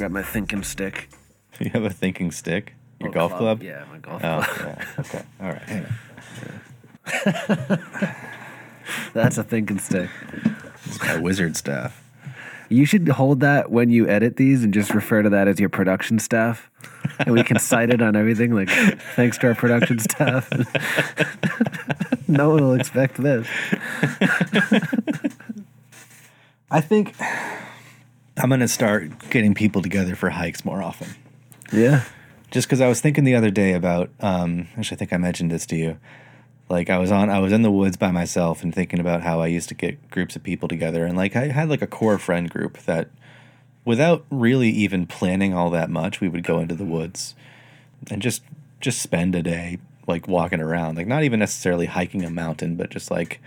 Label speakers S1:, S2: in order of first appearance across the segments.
S1: Grab my thinking stick.
S2: You have a thinking stick? Your
S1: Oh,
S2: golf club?
S1: Yeah, my golf
S2: Oh,
S1: club.
S2: yeah. Okay. All right. Hang on.
S1: That's a thinking stick.
S2: It's my wizard staff.
S1: You should hold that when you edit these and just refer to that as your production staff. And we can cite it on everything like thanks to our production staff. no one will expect this.
S2: I think I'm going to start getting people together for hikes more often.
S1: Yeah.
S2: Just because I was thinking the other day about, um, actually, I think I mentioned this to you. Like I was on, I was in the woods by myself and thinking about how I used to get groups of people together, and like I had like a core friend group that, without really even planning all that much, we would go into the woods, and just just spend a day like walking around, like not even necessarily hiking a mountain, but just like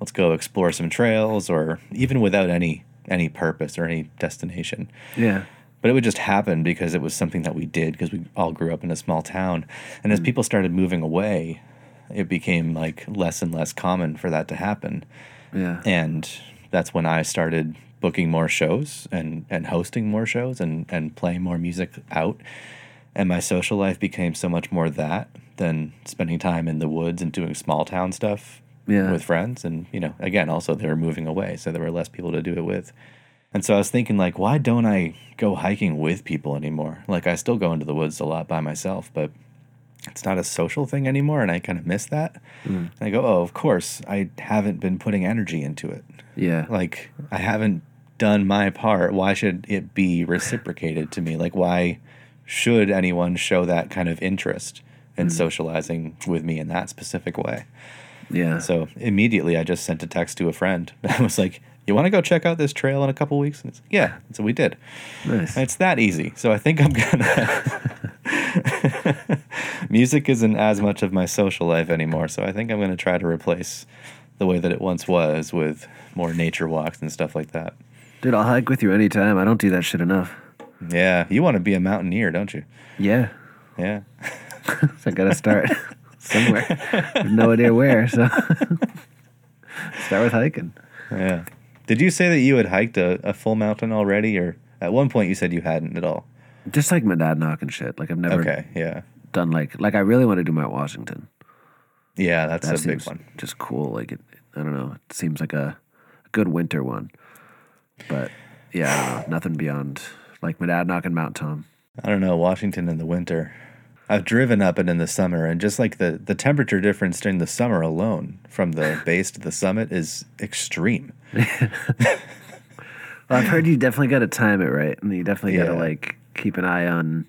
S2: let's go explore some trails, or even without any any purpose or any destination.
S1: Yeah.
S2: but it would just happen because it was something that we did because we all grew up in a small town. And as mm. people started moving away it became like less and less common for that to happen.
S1: Yeah.
S2: and that's when i started booking more shows and and hosting more shows and and playing more music out. And my social life became so much more that than spending time in the woods and doing small town stuff
S1: Yeah.
S2: with friends and you know again also they were moving away so there were less people to do it with. And so i was thinking like why don't i go hiking with people anymore? Like i still go into the woods a lot by myself but it's not a social thing anymore and i kind of miss that. Mm. And i go oh of course i haven't been putting energy into it.
S1: Yeah.
S2: like i haven't done my part. Why should it be reciprocated to me? Like why should anyone show that kind of interest in mm. socializing with me in that specific way
S1: Yeah.
S2: so immediately I just sent a text to a friend. I was like, You want to go check out this trail in a couple weeks? And it's Yeah. And so we did.
S1: nice.
S2: And it's that easy. So I think I'm gonna music isn't as much of my social life anymore. So I think I'm gonna try to replace the way that it once was with more nature walks and stuff like that.
S1: Dude, I'll hike with you anytime. I don't do that shit enough.
S2: Yeah. You want to be a mountaineer, don't you?
S1: Yeah.
S2: Yeah.
S1: So I gotta start somewhere. No idea where, so start with hiking.
S2: Yeah. Did you say that you had hiked a, a full mountain already or at one point you said you hadn't at all?
S1: Just like Monadnock shit. Like I've never
S2: Okay, yeah.
S1: done like like I really want to do Mount Washington.
S2: Yeah, that's
S1: That
S2: a big one.
S1: just cool. Like it, I don't know. It seems like a, a good winter one. But yeah, I don't know. Nothing beyond like Monadnock Mount Tom.
S2: I don't know, Washington in the winter. I've driven up it in the summer, and just like the, the temperature difference during the summer alone from the base to the summit is extreme.
S1: Well, I've heard you definitely got to time it right, and you definitely got
S2: Yeah.
S1: to like keep an eye on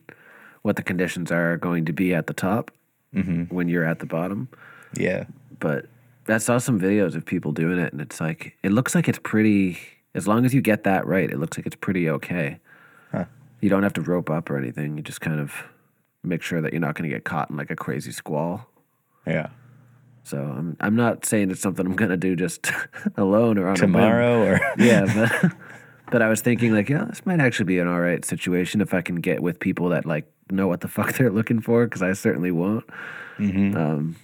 S1: what the conditions are going to be at the top
S2: Mm-hmm.
S1: when you're at the bottom.
S2: Yeah.
S1: But I saw some videos of people doing it, and it's like it looks like it's pretty. As long as you get that right, it looks like it's pretty okay.
S2: Huh.
S1: You don't have to rope up or anything. You just kind of make sure that you're not going to get caught in like a crazy squall.
S2: Yeah.
S1: So I'm I'm not saying it's something I'm going to do just alone or on a.
S2: Tomorrow or
S1: Yeah, but but I was thinking like, yeah, this might actually be an all right situation if I can get with people that like know what the fuck they're looking for because I certainly won't.
S2: Mm-hmm.
S1: Um,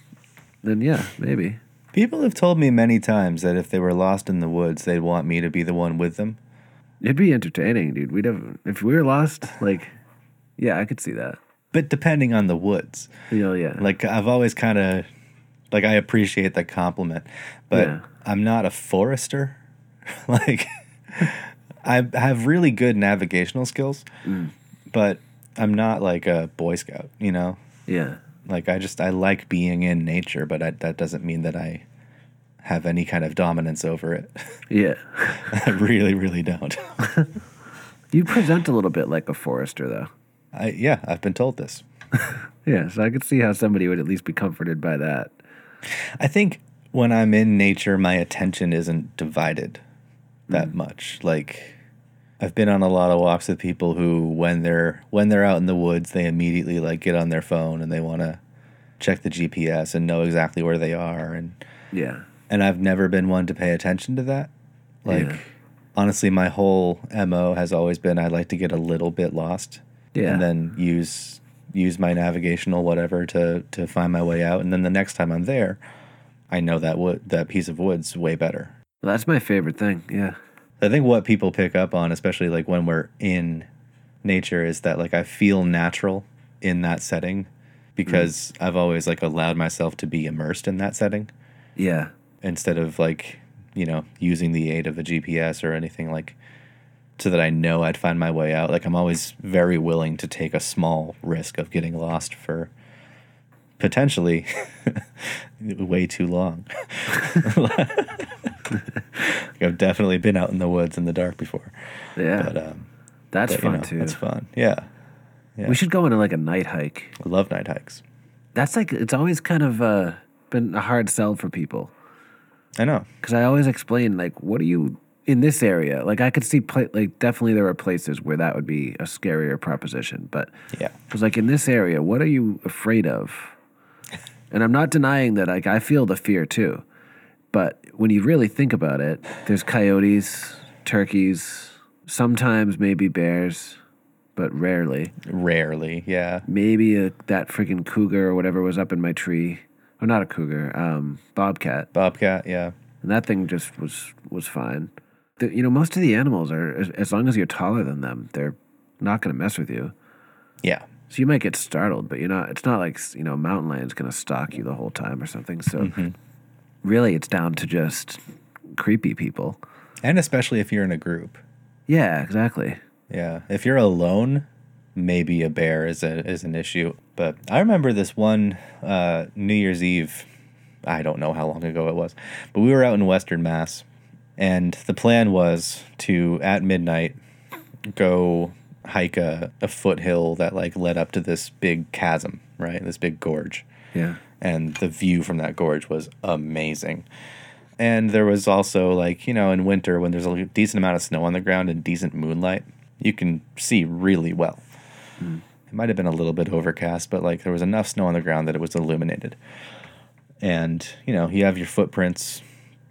S1: then yeah, maybe.
S2: People have told me many times that if they were lost in the woods, they'd want me to be the one with them.
S1: It'd be entertaining, dude. We'd have if we were lost. Like, yeah, I could see that.
S2: But depending on the woods.
S1: Know, yeah,
S2: Like I've always kind of like I appreciate the compliment, but
S1: Yeah.
S2: I'm not a forester. like I have really good navigational skills,
S1: Mm.
S2: but I'm not like a boy scout, you know?
S1: yeah,
S2: Like I just I like being in nature, but I, that doesn't mean that I have any kind of dominance over it.
S1: yeah.
S2: I really really don't.
S1: You present a little bit like a forester, though.
S2: I yeah, I've been told this.
S1: Yeah, so I could see how somebody would at least be comforted by that.
S2: I think when I'm in nature, my attention isn't divided that mm. much. Like I've been on a lot of walks with people who, when they're when they're out in the woods, they immediately like get on their phone and they want to check the GPS and know exactly where they are. And
S1: Yeah,
S2: and I've never been one to pay attention to that. Like
S1: Yeah.
S2: honestly, my whole mo has always been I like to get a little bit lost
S1: yeah,
S2: and then use use my navigational whatever to to find my way out and then the next time I'm there I know that wood that piece of wood's way better.
S1: Well, that's my favorite thing. Yeah,
S2: I think what people pick up on especially like when we're in nature is that like I feel natural in that setting because I've always like allowed myself to be immersed in that setting
S1: Yeah.
S2: instead of like you know using the aid of a GPS or anything like so that I know I'd find my way out. Like I'm always very willing to take a small risk of getting lost for potentially way too long. I've definitely been out in the woods in the dark before.
S1: Yeah.
S2: But um
S1: That's
S2: but, you
S1: fun
S2: know,
S1: too.
S2: That's fun. Yeah. Yeah.
S1: We should go on a, like a night hike.
S2: I love night hikes.
S1: That's like it's always kind of uh, been a hard sell for people
S2: I know.
S1: because I always explain like, what are you in this area? Like I could see pla- like definitely there are places where that would be a scarier proposition, but
S2: Yeah.
S1: Because like in this area, what are you afraid of? And I'm not denying that like I feel the fear too. But when you really think about it, there's coyotes, turkeys, sometimes maybe bears, but rarely.
S2: Rarely. Yeah.
S1: Maybe a, that freaking cougar or whatever was up in my tree. Or not a cougar, um, bobcat.
S2: Bobcat. Yeah.
S1: And that thing just was was fine. The, you know, most of the animals are as, as long as you're taller than them, they're not going to mess with you.
S2: Yeah.
S1: So you might get startled, but you're not. It's not like you know, mountain lion's going to stalk you the whole time or something. So really, it's down to just creepy people.
S2: And especially if you're in a group.
S1: Yeah, exactly.
S2: Yeah. If you're alone, maybe a bear is a is an issue. But I remember this one uh, New Year's Eve. I don't know how long ago it was, but we were out in Western Mass, and the plan was to at midnight go hike a, a foothill that like led up to this big chasm, right? This big gorge.
S1: Yeah,
S2: and the view from that gorge was amazing. And there was also like, you know, in winter when there's a decent amount of snow on the ground and decent moonlight, you can see really well. Hmm. It might have been a little bit overcast, but like there was enough snow on the ground that it was illuminated. And, you know, you have your footprints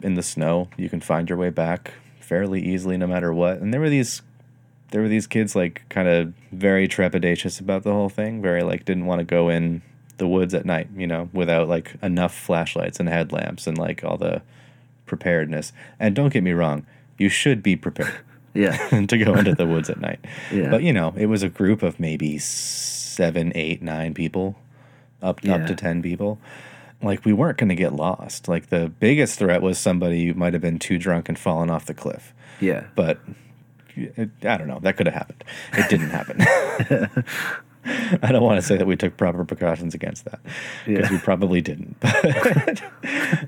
S2: in the snow. You can find your way back fairly easily no matter what. And there were these there were these kids like kind of very trepidatious about the whole thing, very like didn't want to go in the woods at night, you know, without like enough flashlights and headlamps and like all the preparedness. And don't get me wrong, you should be prepared
S1: yeah,
S2: to go into the woods at night.
S1: Yeah.
S2: But you know, it was a group of maybe seven, eight, nine people, up up to ten people. Like we weren't going to get lost. Like the biggest threat was somebody who might have been too drunk and fallen off the cliff.
S1: yeah.
S2: But it, I don't know. That could have happened. It didn't happen. I don't want to say that we took proper precautions against that because
S1: Yeah.
S2: we probably didn't. But,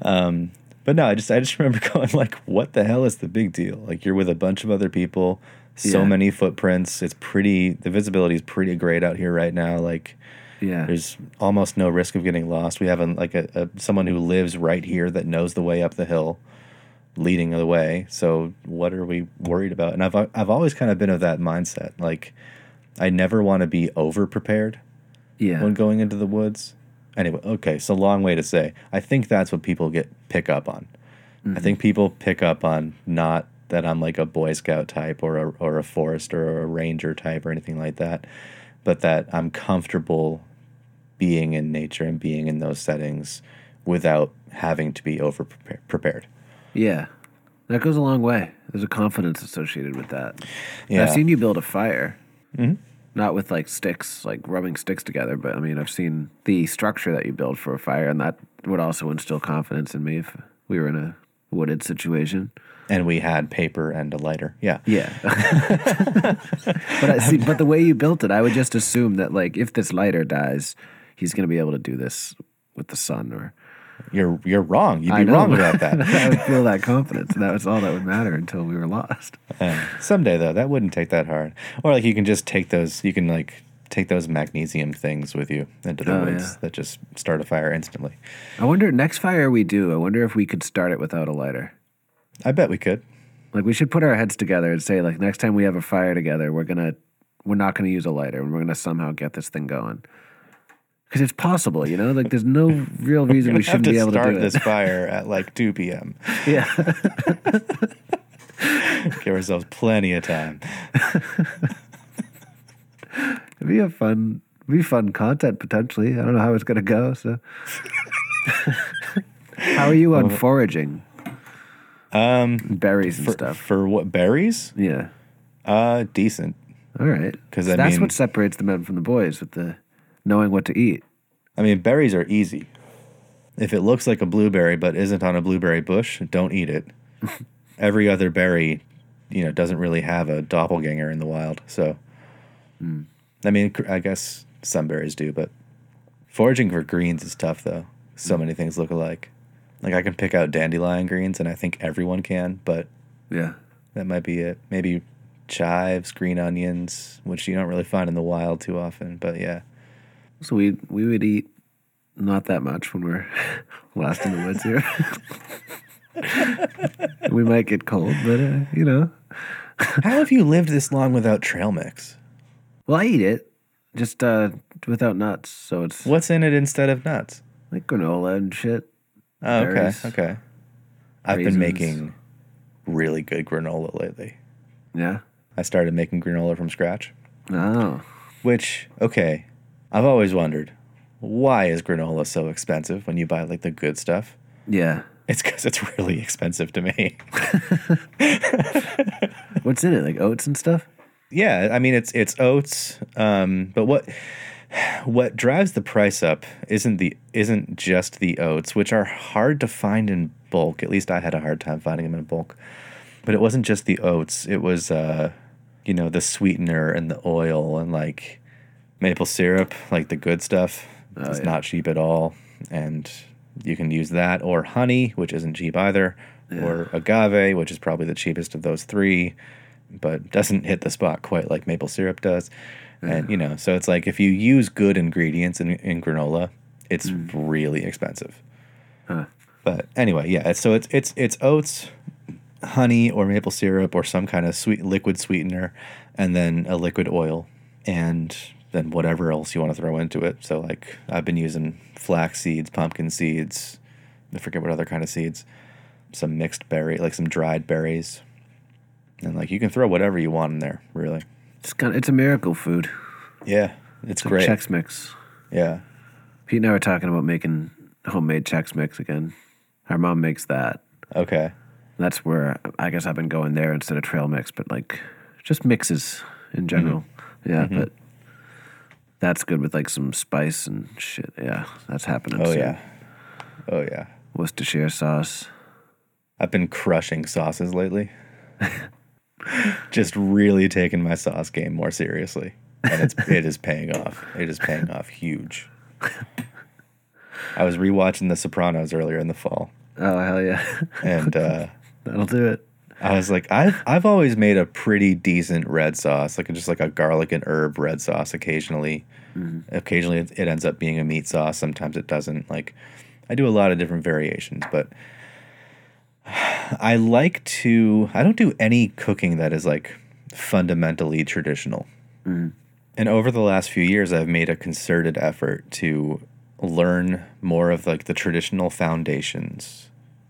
S2: um, but no, I just I just remember going like, what the hell is the big deal? Like you're with a bunch of other people, so
S1: Yeah.
S2: many footprints. It's pretty. The visibility is pretty great out here right now. Like
S1: Yeah.
S2: there's almost no risk of getting lost. We have a, like a, a someone who lives right here that knows the way up the hill, leading the way. So what are we worried about? And I've I've always kind of been of that mindset. Like I never want to be over prepared
S1: yeah.
S2: when going into the woods. Anyway, okay, so long way to say. I think that's what people get pick up on. I mm-hmm. think people pick up on not that I'm like a Boy Scout type or a or a forester or a ranger type or anything like that, but that I'm comfortable being in nature and being in those settings without having to be over prepared.
S1: yeah. That goes a long way. There's a confidence associated with that.
S2: Yeah.
S1: I've seen you build a fire. Mm-hmm. Not with like sticks, like rubbing sticks together, but I mean, I've seen the structure that you build for a fire, and that would also instill confidence in me if we were in a wooded situation.
S2: And we had paper and a lighter. Yeah.
S1: Yeah. but I see, but the way you built it, I would just assume that like if this lighter dies, he's going to be able to do this with the sun or
S2: You're you're wrong. You'd be
S1: know,
S2: wrong about that.
S1: I would feel that confidence, and that was all that would matter until we were lost.
S2: Someday though, that wouldn't take that hard. Or like you can just take those. You can like take those magnesium things with you into the
S1: Oh,
S2: woods
S1: yeah.
S2: that just start a fire instantly.
S1: I wonder next fire we do. I wonder if we could start it without a lighter.
S2: I bet we could.
S1: Like we should put our heads together and say like next time we have a fire together, we're gonna we're not gonna use a lighter and we're gonna somehow get this thing going. Because it's possible, you know. Like there's no real reason we shouldn't be able to
S2: start
S1: do
S2: this
S1: it.
S2: fire at like two p.m.
S1: Yeah.
S2: Give ourselves plenty of time.
S1: It'd be a fun, be fun content potentially. I don't know how it's gonna go. So, how are you on foraging? Um, berries and
S2: For,
S1: stuff.
S2: for what berries?
S1: Yeah.
S2: Uh, decent.
S1: All right.
S2: 'Cause,
S1: So that's
S2: mean-
S1: what separates the men from the boys with the knowing what to eat.
S2: I mean, berries are easy. If it looks like a blueberry but isn't on a blueberry bush, don't eat it. Every other berry, you know, doesn't really have a doppelganger in the wild. So, hmm. I mean, I guess some berries do, but foraging for greens is tough though. So hmm. many things look alike. Like I can pick out dandelion greens, and I think everyone can, but
S1: Yeah.
S2: that might be it. Maybe chives, green onions, which you don't really find in the wild too often. But yeah,
S1: So we we would eat not that much when we're last in the woods here. we might get cold, but uh, you know.
S2: how have you lived this long without trail mix?
S1: Well, I eat it just uh, without nuts, so it's
S2: What's in it instead of nuts?
S1: like granola and shit.
S2: Oh, okay,
S1: Berries.
S2: okay. I've
S1: Raisins.
S2: been making really good granola lately.
S1: Yeah.
S2: I started making granola from scratch,
S1: Oh.
S2: which okay, I've always wondered why is granola so expensive when you buy like the good stuff?
S1: Yeah.
S2: It's because it's really expensive to me.
S1: What's in it? Like oats and stuff?
S2: Yeah, I mean it's it's oats, um, but what what drives the price up isn't the isn't just the oats, which are hard to find in bulk. At least I had a hard time finding them in bulk. But it wasn't just the oats; it was uh, you know the sweetener and the oil and like maple syrup, like the good stuff.
S1: Oh,
S2: it's
S1: yeah.
S2: not cheap at all, and you can use that or honey, which isn't cheap either, or agave, which is probably the cheapest of those three but doesn't hit the spot quite like maple syrup does. And you know, so it's like if you use good ingredients in, in granola, it's mm. really expensive.
S1: Huh.
S2: But anyway, yeah. So it's it's it's oats, honey or maple syrup or some kind of sweet liquid sweetener, and then a liquid oil, and then whatever else you want to throw into it. So like I've been using flax seeds, pumpkin seeds, I forget what other kind of seeds, some mixed berry, like some dried berries, and like you can throw whatever you want in there, really.
S1: It's kind of, it's a miracle food.
S2: Yeah, it's
S1: It's
S2: great.
S1: Chex Mix.
S2: Yeah.
S1: Pete and I were talking about making homemade Chex Mix again. Our mom makes that.
S2: Okay.
S1: That's where I guess I've been going there instead of trail mix, but like just mixes in mm-hmm. general. Yeah, mm-hmm. but that's good with like some spice and shit. Yeah, that's happening.
S2: Oh
S1: soon.
S2: yeah. Oh yeah.
S1: Worcestershire sauce.
S2: I've been crushing sauces lately. Just really taking my sauce game more seriously. And it's it is paying off. It is paying off huge. I was rewatching The Sopranos earlier in the fall,
S1: Oh hell yeah,
S2: and uh,
S1: that'll do it.
S2: I was like, I've I've always made a pretty decent red sauce, like just like a garlic and herb red sauce. Occasionally, mm-hmm. occasionally it, it ends up being a meat sauce. Sometimes it doesn't. Like, I do a lot of different variations, but I like to. I don't do any cooking that is like fundamentally traditional. Mm-hmm. And over the last few years, I've made a concerted effort to learn more of like the traditional foundations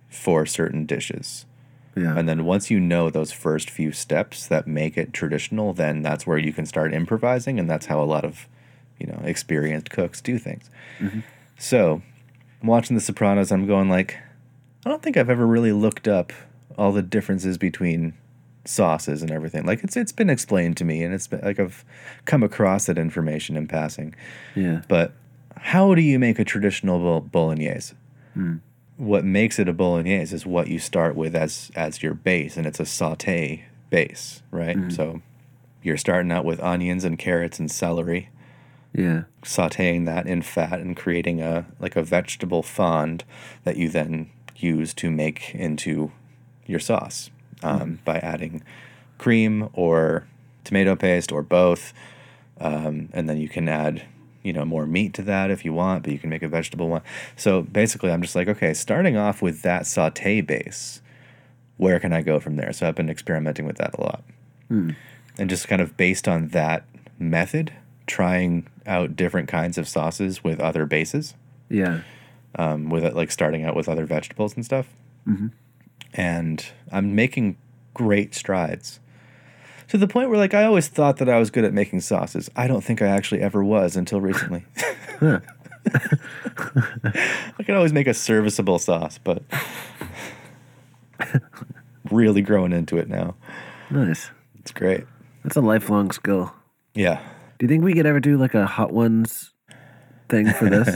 S2: for certain dishes.
S1: Yeah,
S2: And then once you know those first few steps that make it traditional, then that's where you can start improvising, and that's how a lot of, you know, experienced cooks do things. Mm-hmm. So, I'm watching The Sopranos, I'm going like, I don't think I've ever really looked up all the differences between sauces and everything. Like it's it's been explained to me, and it's been like I've come across that information in passing.
S1: yeah,
S2: But how do you make a traditional bol- bolognese? Hmm. What makes it a bolognese is what you start with as as your base, and it's a saute base, right? So you're starting out with onions and carrots and celery,
S1: yeah,
S2: sautéing that in fat and creating a like a vegetable fond that you then use to make into your sauce um, by adding cream or tomato paste or both, um, and then you can add you know more meat to that if you want, but you can make a vegetable one. So basically, I'm just like okay, starting off with that sauté base, where can I go from there? So I've been experimenting with that a lot and just kind of based on that method, trying out different kinds of sauces with other bases,
S1: yeah.
S2: um, with it like starting out with other vegetables and stuff. And I'm making great strides to the point where like I always thought that I was good at making sauces. I don't think I actually ever was until recently. I can always make a serviceable sauce, but really growing into it now.
S1: Nice.
S2: It's great.
S1: That's a lifelong skill.
S2: Yeah.
S1: Do you think we could ever do like a hot ones thing for this?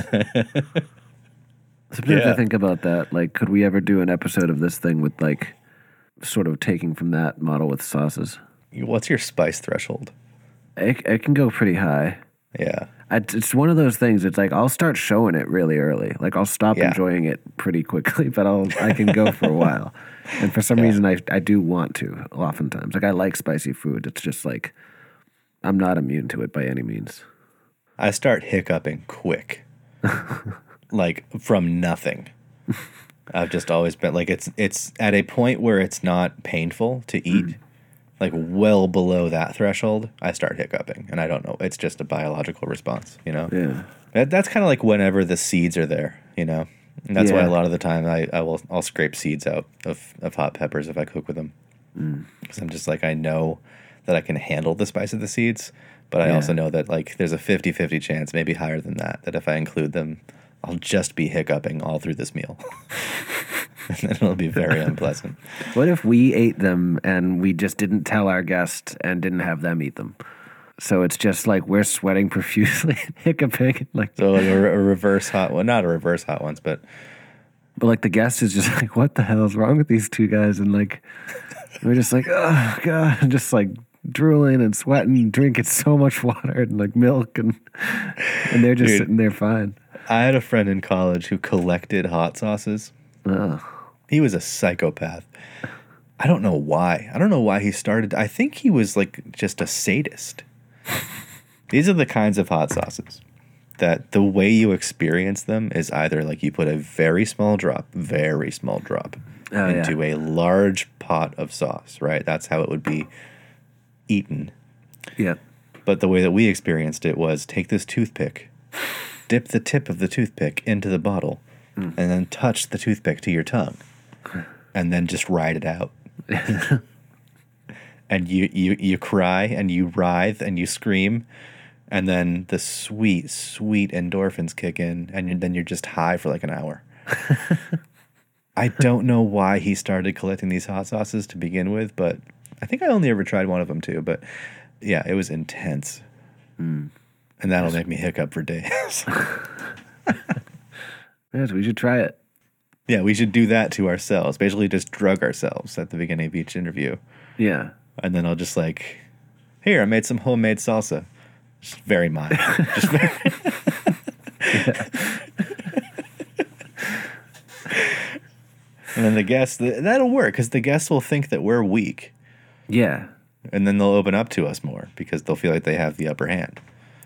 S1: Sometimes
S2: Yeah.
S1: I think about that. Like, could we ever do an episode of this thing with like sort of taking from that model with sauces?
S2: What's your spice threshold?
S1: It, it can go pretty high.
S2: Yeah.
S1: I, it's one of those things. It's like I'll start showing it really early. Like I'll stop
S2: Yeah.
S1: enjoying it pretty quickly, but I'll I can go for a while. And for some reason, I I do want to. Oftentimes, like I like spicy food. It's just like I'm not immune to it by any means.
S2: I start hiccuping quick. like from nothing. I've just always been like it's it's at a point where it's not painful to eat. Mm. Like well below that threshold, I start hiccuping, and I don't know. It's just a biological response, you know.
S1: Yeah.
S2: That, that's kind of like whenever the seeds are there, you know. And that's why a lot of the time I, I will I'll scrape seeds out of, of hot peppers if I cook with them, mm. because I'm just like I know that I can handle the spice of the seeds, but I
S1: Yeah.
S2: also know that like there's a 50-50 chance, maybe higher than that, that if I include them, I'll just be hiccuping all through this meal, then it'll be very unpleasant.
S1: What if we ate them and we just didn't tell our guests and didn't have them eat them? So it's just like we're sweating profusely, hiccuping, like,
S2: So like a, re- a reverse hot one, not a reverse hot ones, but
S1: but like the guest is just like, what the hell is wrong with these two guys? And like, we're just like, oh god, and just like drooling and sweating, drinking so much water and like milk, and and they're just
S2: Dude.
S1: sitting there fine.
S2: I had a friend in college who collected hot sauces.
S1: Ugh.
S2: He was a psychopath. I don't know why. I don't know why he started. I think he was like just a sadist. These are the kinds of hot sauces that the way you experience them is either like you put a very small drop, very small drop
S1: Oh, yeah.
S2: into a large pot of sauce, right? That's how it would be eaten.
S1: Yeah.
S2: But the way that we experienced it was take this toothpick, dip the tip of the toothpick into the bottle, hmm. and then touch the toothpick to your tongue, and then just ride it out. and you, you you cry and you writhe and you scream, and then the sweet sweet endorphins kick in, and then you're just high for like an hour. I don't know why he started collecting these hot sauces to begin with, but I think I only ever tried one of them too. But yeah, it was intense. Hmm. And that'll make me hiccup for days.
S1: Yes, we should try it.
S2: Yeah, we should do that to ourselves. Basically, just drug ourselves at the beginning of each interview.
S1: Yeah.
S2: And then I'll just like, here, I made some homemade salsa. Just very mild. just very. and then the guests, that'll work because the guests will think that we're weak.
S1: Yeah.
S2: And then they'll open up to us more because they'll feel like they have the upper hand.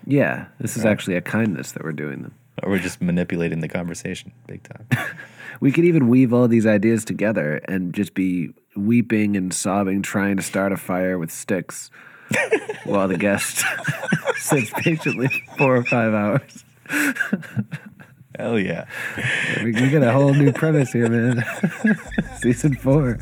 S1: Yeah. This is actually a kindness that we're doing them.
S2: Or we're just manipulating the conversation big time.
S1: We could even weave all these ideas together and just be weeping and sobbing, trying to start a fire with sticks while the guest sits patiently for four or five hours.
S2: Hell yeah.
S1: We, we got a whole new premise here, man. Season four.